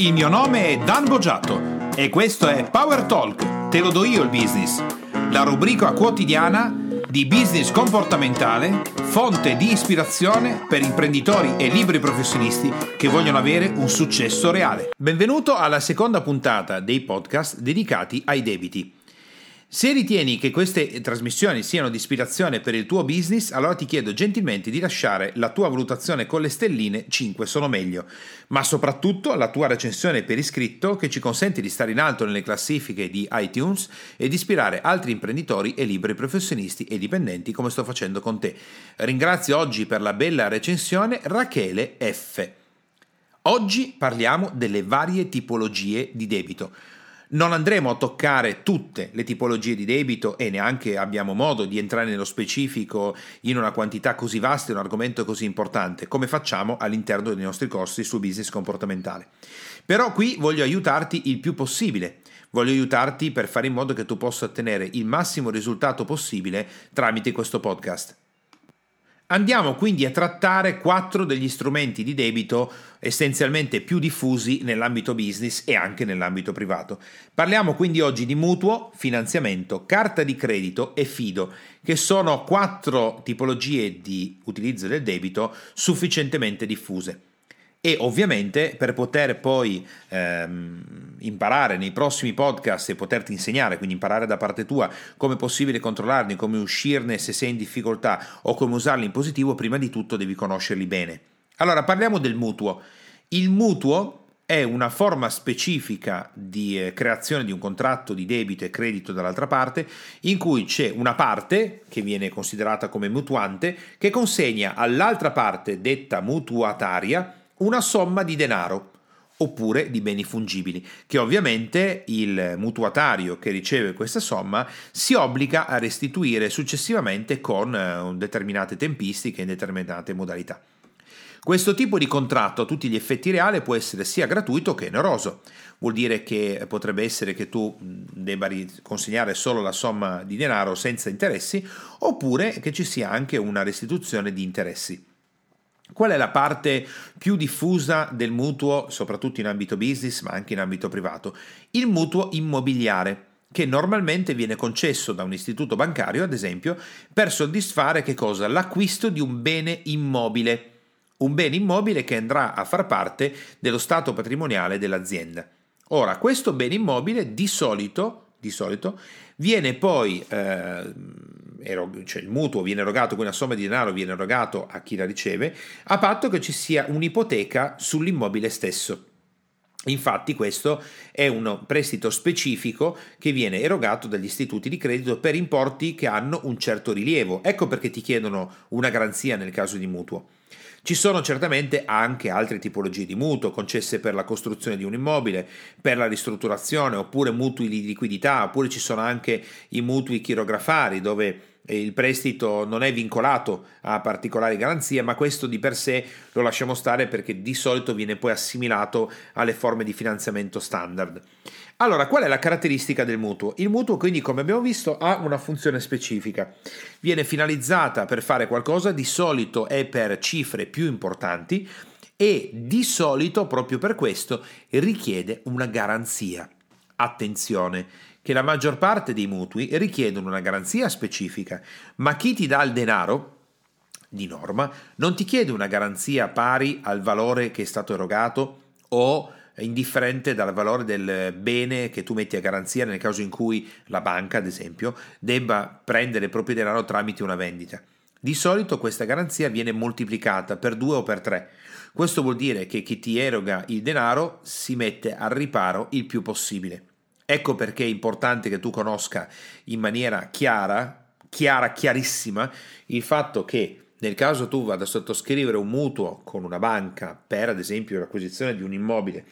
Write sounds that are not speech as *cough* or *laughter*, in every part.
Il mio nome è Dan Boggiato e questo è Power Talk, te lo do io il business, la rubrica quotidiana di business comportamentale, fonte di ispirazione per imprenditori e libri professionisti che vogliono avere un successo reale. Benvenuto alla seconda puntata dei podcast dedicati ai debiti. Se ritieni che queste trasmissioni siano di ispirazione per il tuo business, allora ti chiedo gentilmente di lasciare la tua valutazione con le stelline 5 sono meglio, ma soprattutto la tua recensione per iscritto che ci consente di stare in alto nelle classifiche di iTunes e di ispirare altri imprenditori e liberi professionisti e dipendenti come sto facendo con te. Ringrazio oggi per la bella recensione Rachele F. Oggi parliamo delle varie tipologie di debito. Non andremo a toccare tutte le tipologie di debito e neanche abbiamo modo di entrare nello specifico in una quantità così vasta e un argomento così importante come facciamo all'interno dei nostri corsi su business comportamentale. Però qui voglio aiutarti il più possibile. Voglio aiutarti per fare in modo che tu possa ottenere il massimo risultato possibile tramite questo podcast. Andiamo quindi a trattare quattro degli strumenti di debito essenzialmente più diffusi nell'ambito business e anche nell'ambito privato. Parliamo quindi oggi di mutuo, finanziamento, carta di credito e fido, che sono quattro tipologie di utilizzo del debito sufficientemente diffuse e ovviamente per poter poi ehm, imparare nei prossimi podcast e poterti insegnare, quindi imparare da parte tua come è possibile controllarli, come uscirne se sei in difficoltà o come usarli in positivo, prima di tutto devi conoscerli bene. Allora parliamo del mutuo. Il mutuo è una forma specifica di eh, creazione di un contratto di debito e credito dall'altra parte, in cui c'è una parte, che viene considerata come mutuante, che consegna all'altra parte, detta mutuataria, una somma di denaro oppure di beni fungibili, che ovviamente il mutuatario che riceve questa somma si obbliga a restituire successivamente con eh, determinate tempistiche e determinate modalità. Questo tipo di contratto a tutti gli effetti reali può essere sia gratuito che oneroso. Vuol dire che potrebbe essere che tu debba consegnare solo la somma di denaro senza interessi, oppure che ci sia anche una restituzione di interessi. Qual è la parte più diffusa del mutuo, soprattutto in ambito business, ma anche in ambito privato? Il mutuo immobiliare che normalmente viene concesso da un istituto bancario, ad esempio, per soddisfare? L'acquisto di un bene immobile, un bene immobile che andrà a far parte dello stato patrimoniale dell'azienda. Ora, questo bene immobile di solito, di solito viene poi eh, cioè il mutuo viene erogato, quindi una somma di denaro viene erogato a chi la riceve, a patto che ci sia un'ipoteca sull'immobile stesso. Infatti questo è un prestito specifico che viene erogato dagli istituti di credito per importi che hanno un certo rilievo. Ecco perché ti chiedono una garanzia nel caso di mutuo. Ci sono certamente anche altre tipologie di mutuo concesse per la costruzione di un immobile, per la ristrutturazione, oppure mutui di liquidità, oppure ci sono anche i mutui chirografari dove il prestito non è vincolato a particolari garanzie, ma questo di per sé lo lasciamo stare perché di solito viene poi assimilato alle forme di finanziamento standard. Allora, qual è la caratteristica del mutuo? Il mutuo, quindi, come abbiamo visto, ha una funzione specifica. Viene finalizzata per fare qualcosa, di solito è per cifre più importanti e di solito, proprio per questo, richiede una garanzia. Attenzione, che la maggior parte dei mutui richiedono una garanzia specifica, ma chi ti dà il denaro, di norma, non ti chiede una garanzia pari al valore che è stato erogato o indifferente dal valore del bene che tu metti a garanzia nel caso in cui la banca, ad esempio, debba prendere il proprio denaro tramite una vendita. Di solito questa garanzia viene moltiplicata per due o per tre. Questo vuol dire che chi ti eroga il denaro si mette al riparo il più possibile. Ecco perché è importante che tu conosca in maniera chiara, chiara, chiarissima, il fatto che nel caso tu vada a sottoscrivere un mutuo con una banca per ad esempio l'acquisizione di un immobile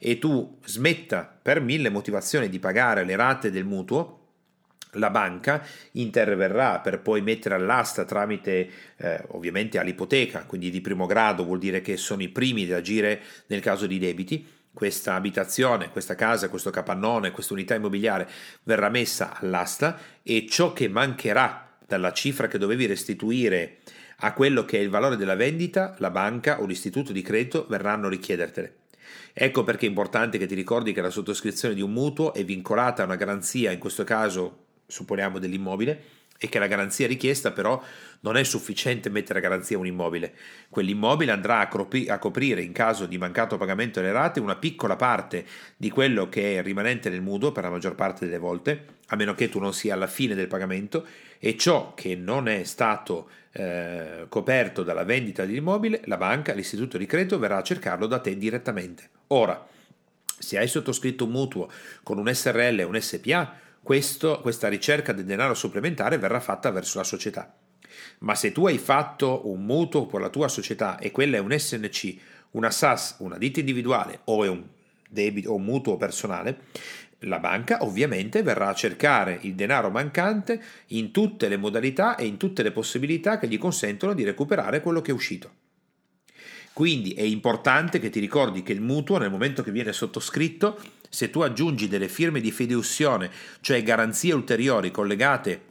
e tu smetta per mille motivazioni di pagare le rate del mutuo, la banca interverrà per poi mettere all'asta tramite eh, ovviamente all'ipoteca, quindi di primo grado vuol dire che sono i primi ad agire nel caso di debiti, questa abitazione, questa casa, questo capannone, questa unità immobiliare verrà messa all'asta e ciò che mancherà dalla cifra che dovevi restituire a quello che è il valore della vendita, la banca o l'istituto di credito verranno a richiedertele. Ecco perché è importante che ti ricordi che la sottoscrizione di un mutuo è vincolata a una garanzia, in questo caso supponiamo dell'immobile, e che la garanzia richiesta però non è sufficiente mettere a garanzia un immobile. Quell'immobile andrà a, copri- a, coprire in caso di mancato pagamento delle rate una piccola parte di quello che è rimanente nel mutuo per la maggior parte delle volte, a meno che tu non sia alla fine del pagamento, e ciò che non è stato eh, coperto dalla vendita dell'immobile, la banca, l'istituto di credito verrà a cercarlo da te direttamente. Ora, se hai sottoscritto un mutuo con un SRL e un SPA, questo, questa ricerca del denaro supplementare verrà fatta verso la società. Ma se tu hai fatto un mutuo per la tua società e quella è un SNC, una SAS, una ditta individuale o è un, debito, o un mutuo personale, la banca ovviamente verrà a cercare il denaro mancante in tutte le modalità e in tutte le possibilità che gli consentono di recuperare quello che è uscito. Quindi è importante che ti ricordi che il mutuo nel momento che viene sottoscritto, se tu aggiungi delle firme di fideussione, cioè garanzie ulteriori collegate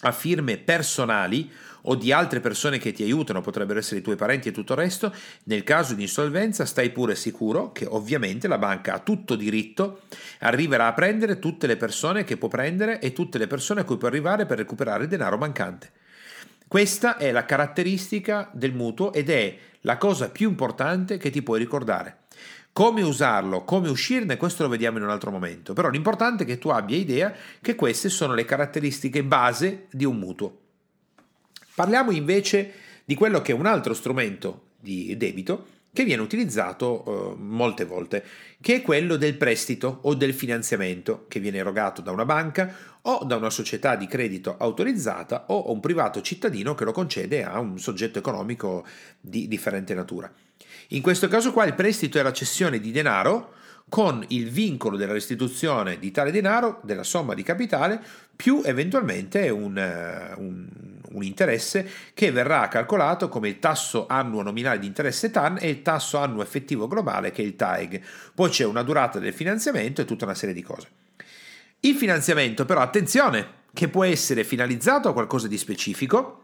a firme personali, o di altre persone che ti aiutano, potrebbero essere i tuoi parenti e tutto il resto, nel caso di insolvenza stai pure sicuro che ovviamente la banca ha tutto diritto, arriverà a prendere tutte le persone che può prendere e tutte le persone a cui può arrivare per recuperare il denaro mancante. Questa è la caratteristica del mutuo ed è la cosa più importante che ti puoi ricordare. Come usarlo, come uscirne, questo lo vediamo in un altro momento, però l'importante è che tu abbia idea che queste sono le caratteristiche base di un mutuo. Parliamo invece di quello che è un altro strumento di debito che viene utilizzato eh, molte volte, che è quello del prestito o del finanziamento che viene erogato da una banca o da una società di credito autorizzata o un privato cittadino che lo concede a un soggetto economico di differente natura. In questo caso qua il prestito la cessione di denaro con il vincolo della restituzione di tale denaro, della somma di capitale, più eventualmente un, eh, un, un, interesse che verrà calcolato come il tasso annuo nominale di interesse TAN e il tasso annuo effettivo globale che è il TAEG. Poi c'è una durata del finanziamento e tutta una serie di cose. Il finanziamento però, attenzione, che può essere finalizzato a qualcosa di specifico,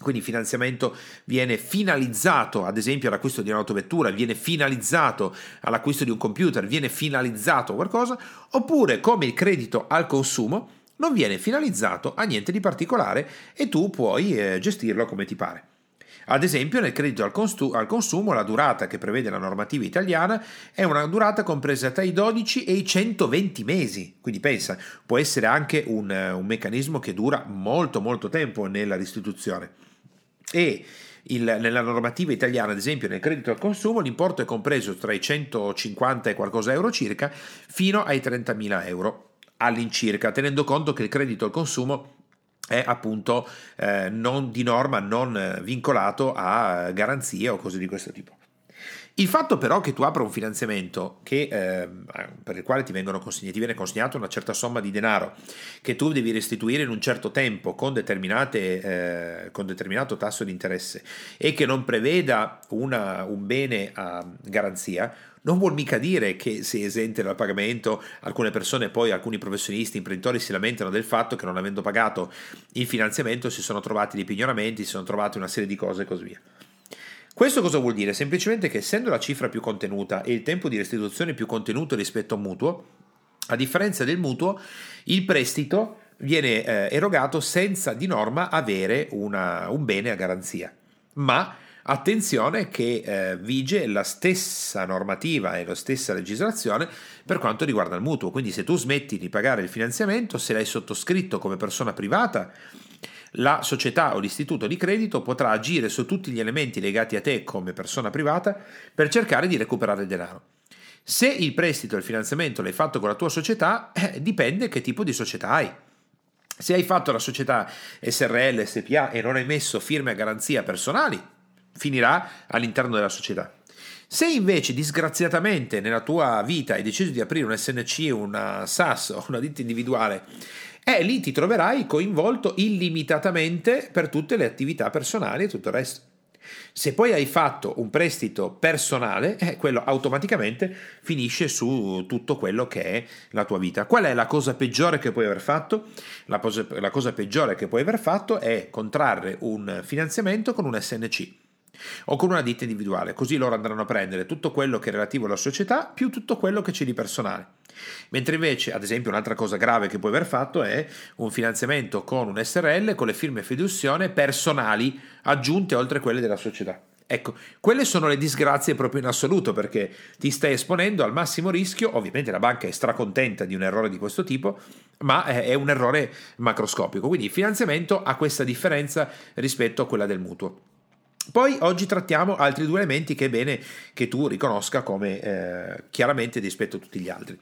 quindi il finanziamento viene finalizzato ad esempio all'acquisto di un'autovettura, viene finalizzato all'acquisto di un computer, viene finalizzato qualcosa, oppure come il credito al consumo non viene finalizzato a niente di particolare e tu puoi eh, gestirlo come ti pare. Ad esempio, nel credito al, consu- al, consumo, la durata che prevede la normativa italiana è una durata compresa tra i 12 e i 120 mesi. Quindi pensa, può essere anche un, un meccanismo che dura molto molto tempo nella restituzione e il, nella normativa italiana, ad esempio nel credito al consumo, l'importo è compreso tra i 150 e qualcosa euro circa fino ai 30.000 euro all'incirca, tenendo conto che il credito al consumo è appunto eh, non, di norma non vincolato a garanzie o cose di questo tipo. Il fatto però che tu apra un finanziamento che, eh, per il quale ti, ti, viene consegnato una certa somma di denaro che tu devi restituire in un certo tempo con, eh, con determinato tasso di interesse e che non preveda una, un bene a garanzia, non vuol mica dire che se esente dal pagamento alcune persone, poi alcuni professionisti, imprenditori si lamentano del fatto che non avendo pagato il finanziamento si sono trovati dei pignoramenti, si sono trovati una serie di cose e così via. Questo cosa vuol dire? Semplicemente che essendo la cifra più contenuta e il tempo di restituzione più contenuto rispetto a un mutuo, a differenza del mutuo, il prestito viene eh, erogato senza di norma avere una, un bene a garanzia. Ma attenzione che eh, vige la stessa normativa e la stessa legislazione per quanto riguarda il mutuo. Quindi se tu smetti di pagare il finanziamento, se l'hai sottoscritto come persona privata, la società o l'istituto di credito potrà agire su tutti gli elementi legati a te come persona privata per cercare di recuperare il denaro. Se il prestito e il finanziamento l'hai fatto con la tua società, eh, dipende che tipo di società hai. Se hai fatto la società SRL, SPA e non hai messo firme a garanzia personali, finirà all'interno della società. Se invece disgraziatamente nella tua vita hai deciso di aprire un SNC, una SAS *laughs* o una ditta individuale e lì ti troverai coinvolto illimitatamente per tutte le attività personali e tutto il resto. Se poi hai fatto un prestito personale, eh, quello automaticamente finisce su tutto quello che è la tua vita. Qual è la cosa peggiore che puoi aver fatto? La, pos- la cosa peggiore che puoi aver fatto è contrarre un finanziamento con un SNC. O con una ditta individuale, così loro andranno a prendere tutto quello che è relativo alla società più tutto quello che c'è di personale. Mentre invece, ad esempio, un'altra cosa grave che puoi aver fatto è un finanziamento con un SRL con le firme fiduzione personali aggiunte oltre quelle della società. Ecco, quelle sono le disgrazie proprio in assoluto perché ti stai esponendo al massimo rischio, ovviamente la banca è stracontenta di un errore di questo tipo, ma è un errore macroscopico, quindi il finanziamento ha questa differenza rispetto a quella del mutuo. Poi oggi trattiamo altri due elementi che è bene che tu riconosca come eh, chiaramente rispetto a tutti gli altri.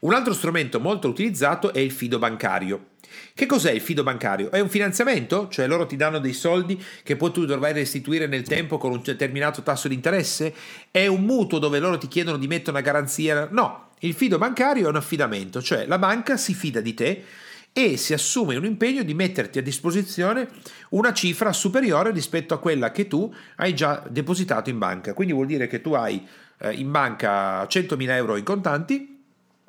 Un altro strumento molto utilizzato è il fido bancario. Che cos'è il fido bancario? È un finanziamento? Cioè loro ti danno dei soldi che poi tu dovrai restituire nel tempo con un determinato tasso di interesse? È un mutuo dove loro ti chiedono di mettere una garanzia? No, il fido bancario è un affidamento, cioè la banca si fida di te e si assume un impegno di metterti a disposizione una cifra superiore rispetto a quella che tu hai già depositato in banca. Quindi vuol dire che tu hai eh, in banca 100.000 euro in contanti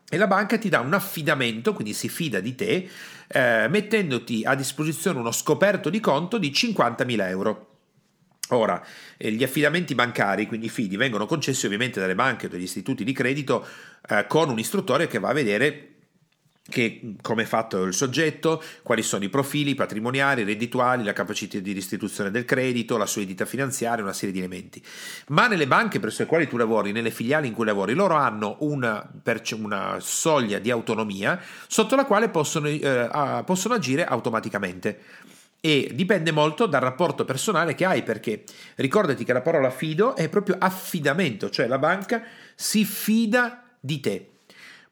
e la banca ti dà un affidamento, quindi si fida di te, eh, mettendoti a disposizione uno scoperto di conto di 50.000 euro. Ora, eh, gli affidamenti bancari, quindi i fidi, vengono concessi ovviamente dalle banche o dagli istituti di credito eh, con un istruttore che va a vedere che, come è fatto il soggetto, quali sono i profili patrimoniali, reddituali, la capacità di restituzione del credito, la solidità finanziaria, una serie di elementi. Ma nelle banche presso le quali tu lavori, nelle filiali in cui lavori, loro hanno una, una soglia di autonomia sotto la quale possono, eh, possono agire automaticamente e dipende molto dal rapporto personale che hai perché ricordati che la parola fido è proprio affidamento, cioè la banca si fida di te.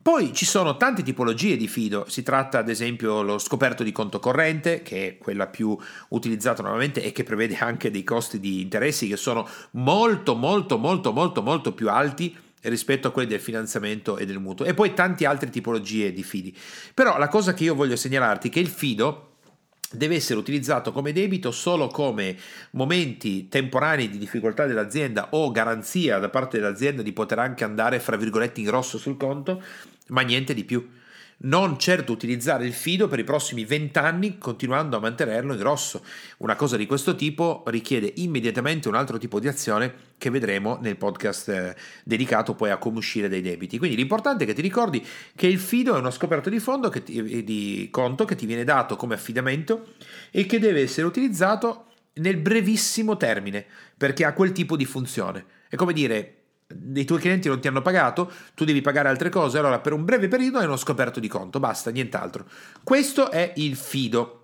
Poi ci sono tante tipologie di fido, si tratta ad esempio lo scoperto di conto corrente, che è quella più utilizzata normalmente e che prevede anche dei costi di interessi che sono molto molto molto molto molto più alti rispetto a quelli del finanziamento e del mutuo e poi tante altre tipologie di fidi. Però la cosa che io voglio segnalarti è che il fido deve essere utilizzato come debito solo come momenti temporanei di difficoltà dell'azienda o garanzia da parte dell'azienda di poter anche andare, fra virgolette, in rosso sul conto, ma niente di più non certo utilizzare il fido per i prossimi 20 anni continuando a mantenerlo in rosso. Una cosa di questo tipo richiede immediatamente un altro tipo di azione che vedremo nel podcast eh, dedicato poi a come uscire dai debiti. Quindi l'importante è che ti ricordi che il fido è uno scoperto di fondo che ti, eh, di conto che ti viene dato come affidamento e che deve essere utilizzato nel brevissimo termine perché ha quel tipo di funzione. È come dire i tuoi clienti non ti hanno pagato, tu devi pagare altre cose, allora per un breve periodo hai uno scoperto di conto, basta, nient'altro. Questo è il fido.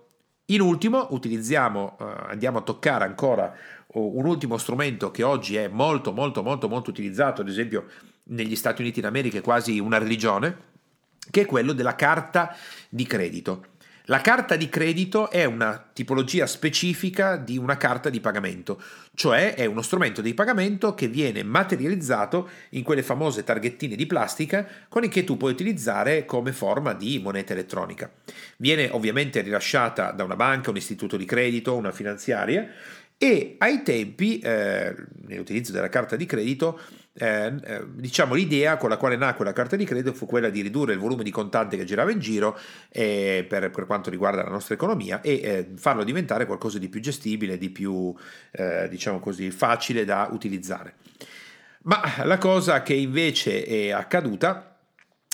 In ultimo, utilizziamo, uh, andiamo a toccare ancora un ultimo strumento che oggi è molto, molto, molto, molto utilizzato, ad esempio negli Stati Uniti d'America è quasi una religione, che è quello della carta di credito. La carta di credito è una tipologia specifica di una carta di pagamento, cioè è uno strumento di pagamento che viene materializzato in quelle famose targhettine di plastica con i che tu puoi utilizzare come forma di moneta elettronica. Viene ovviamente rilasciata da una banca, un istituto di credito, una finanziaria e ai tempi, eh, nell'utilizzo della carta di credito, eh, diciamo l'idea con la quale nacque la carta di credito fu quella di ridurre il volume di contante che girava in giro eh, per, per, quanto riguarda la nostra economia e eh, farlo diventare qualcosa di più gestibile, di più eh, diciamo così facile da utilizzare. Ma la cosa che invece è accaduta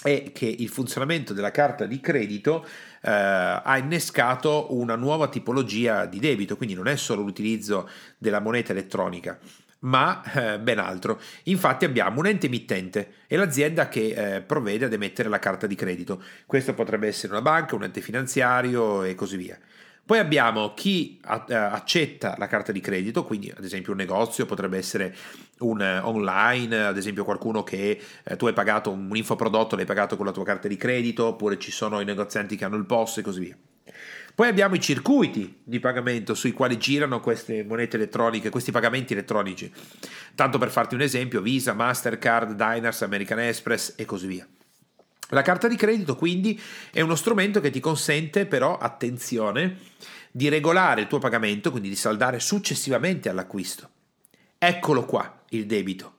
è che il funzionamento della carta di credito eh, ha innescato una nuova tipologia di debito, quindi non è solo l'utilizzo della moneta elettronica, ma eh, ben altro. Infatti abbiamo un ente emittente e l'azienda che eh, provvede ad emettere la carta di credito. Questo potrebbe essere una banca, un ente finanziario e così via. Poi abbiamo chi eh, accetta la carta di credito, quindi ad esempio un negozio, potrebbe essere un uh, online, ad esempio qualcuno che eh, tu hai pagato un infoprodotto, l'hai pagato con la tua carta di credito, oppure ci sono i negozianti che hanno il POS e così via. Poi abbiamo i circuiti di pagamento sui quali girano queste monete elettroniche, questi pagamenti elettronici. Tanto per farti un esempio, Visa, Mastercard, Diners, American Express e così via. La carta di credito quindi è uno strumento che ti consente però, attenzione, di regolare il tuo pagamento, quindi di saldare successivamente all'acquisto. Eccolo qua il debito.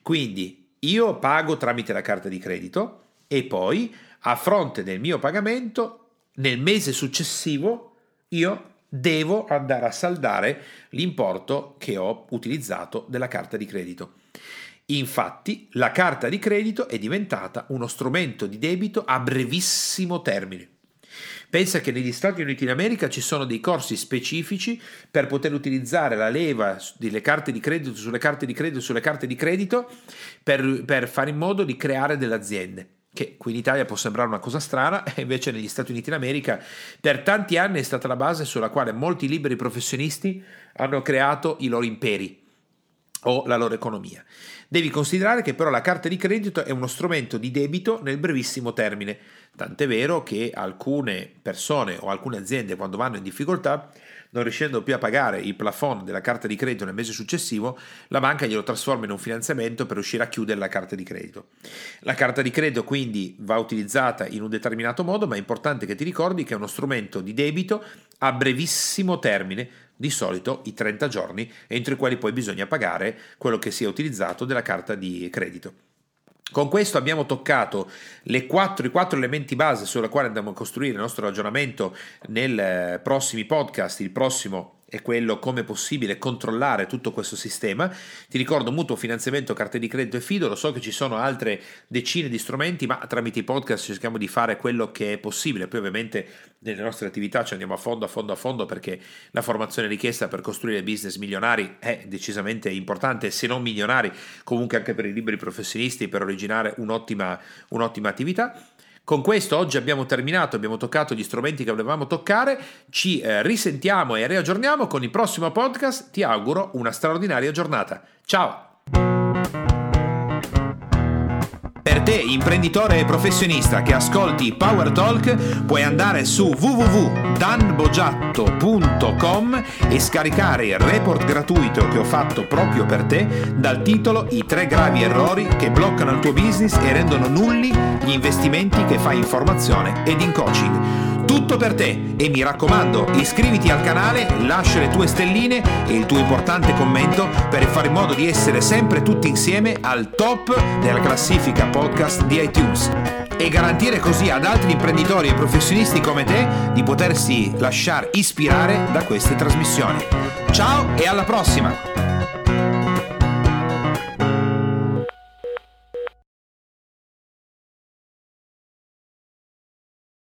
Quindi io pago tramite la carta di credito e poi a fronte del mio pagamento nel mese successivo io devo andare a saldare l'importo che ho utilizzato della carta di credito. Infatti, la carta di credito è diventata uno strumento di debito a brevissimo termine. Pensa che negli Stati Uniti d'America ci sono dei corsi specifici per poter utilizzare la leva delle carte di credito sulle carte di credito sulle carte di credito per, per fare in modo di creare delle aziende che qui in Italia può sembrare una cosa strana, e *laughs* invece negli Stati Uniti d'America per tanti anni è stata la base sulla quale molti liberi professionisti hanno creato i loro imperi o la loro economia. Devi considerare che però la carta di credito è uno strumento di debito nel brevissimo termine, tant'è vero che alcune persone o alcune aziende quando vanno in difficoltà non riuscendo più a pagare il plafond della carta di credito nel mese successivo, la banca glielo trasforma in un finanziamento per riuscire a chiudere la carta di credito. La carta di credito quindi va utilizzata in un determinato modo, ma è importante che ti ricordi che è uno strumento di debito a brevissimo termine, di solito i 30 giorni entro i quali poi bisogna pagare quello che sia utilizzato della carta di credito. Con questo abbiamo toccato quattro, i quattro elementi base sulla quale andiamo a costruire il nostro ragionamento nei eh, prossimi podcast. Il prossimo è quello come è possibile controllare tutto questo sistema. Ti ricordo mutuo finanziamento, carte di credito e fido, lo so che ci sono altre decine di strumenti, ma tramite i podcast cerchiamo di fare quello che è possibile. Poi ovviamente nelle nostre attività ci andiamo a fondo, a fondo, a fondo perché la formazione richiesta per costruire business milionari è decisamente importante, se non milionari, comunque anche per i liberi professionisti per originare un'ottima, un'ottima attività. Con questo oggi abbiamo terminato, abbiamo toccato gli strumenti che volevamo toccare, ci eh, risentiamo e riaggiorniamo con il prossimo podcast, ti auguro una straordinaria giornata. Ciao! Per te, imprenditore e professionista che ascolti Power Talk, puoi andare su www.danbogiatto.com e scaricare il report gratuito che ho fatto proprio per te dal titolo I tre gravi errori che bloccano il tuo business e rendono nulli gli investimenti che fai in formazione ed in coaching tutto per te e mi raccomando iscriviti al canale, lascia le tue stelline e il tuo importante commento per fare in modo di essere sempre tutti insieme al top della classifica podcast di iTunes e garantire così ad altri imprenditori e professionisti come te di potersi lasciare ispirare da queste trasmissioni. Ciao e alla prossima!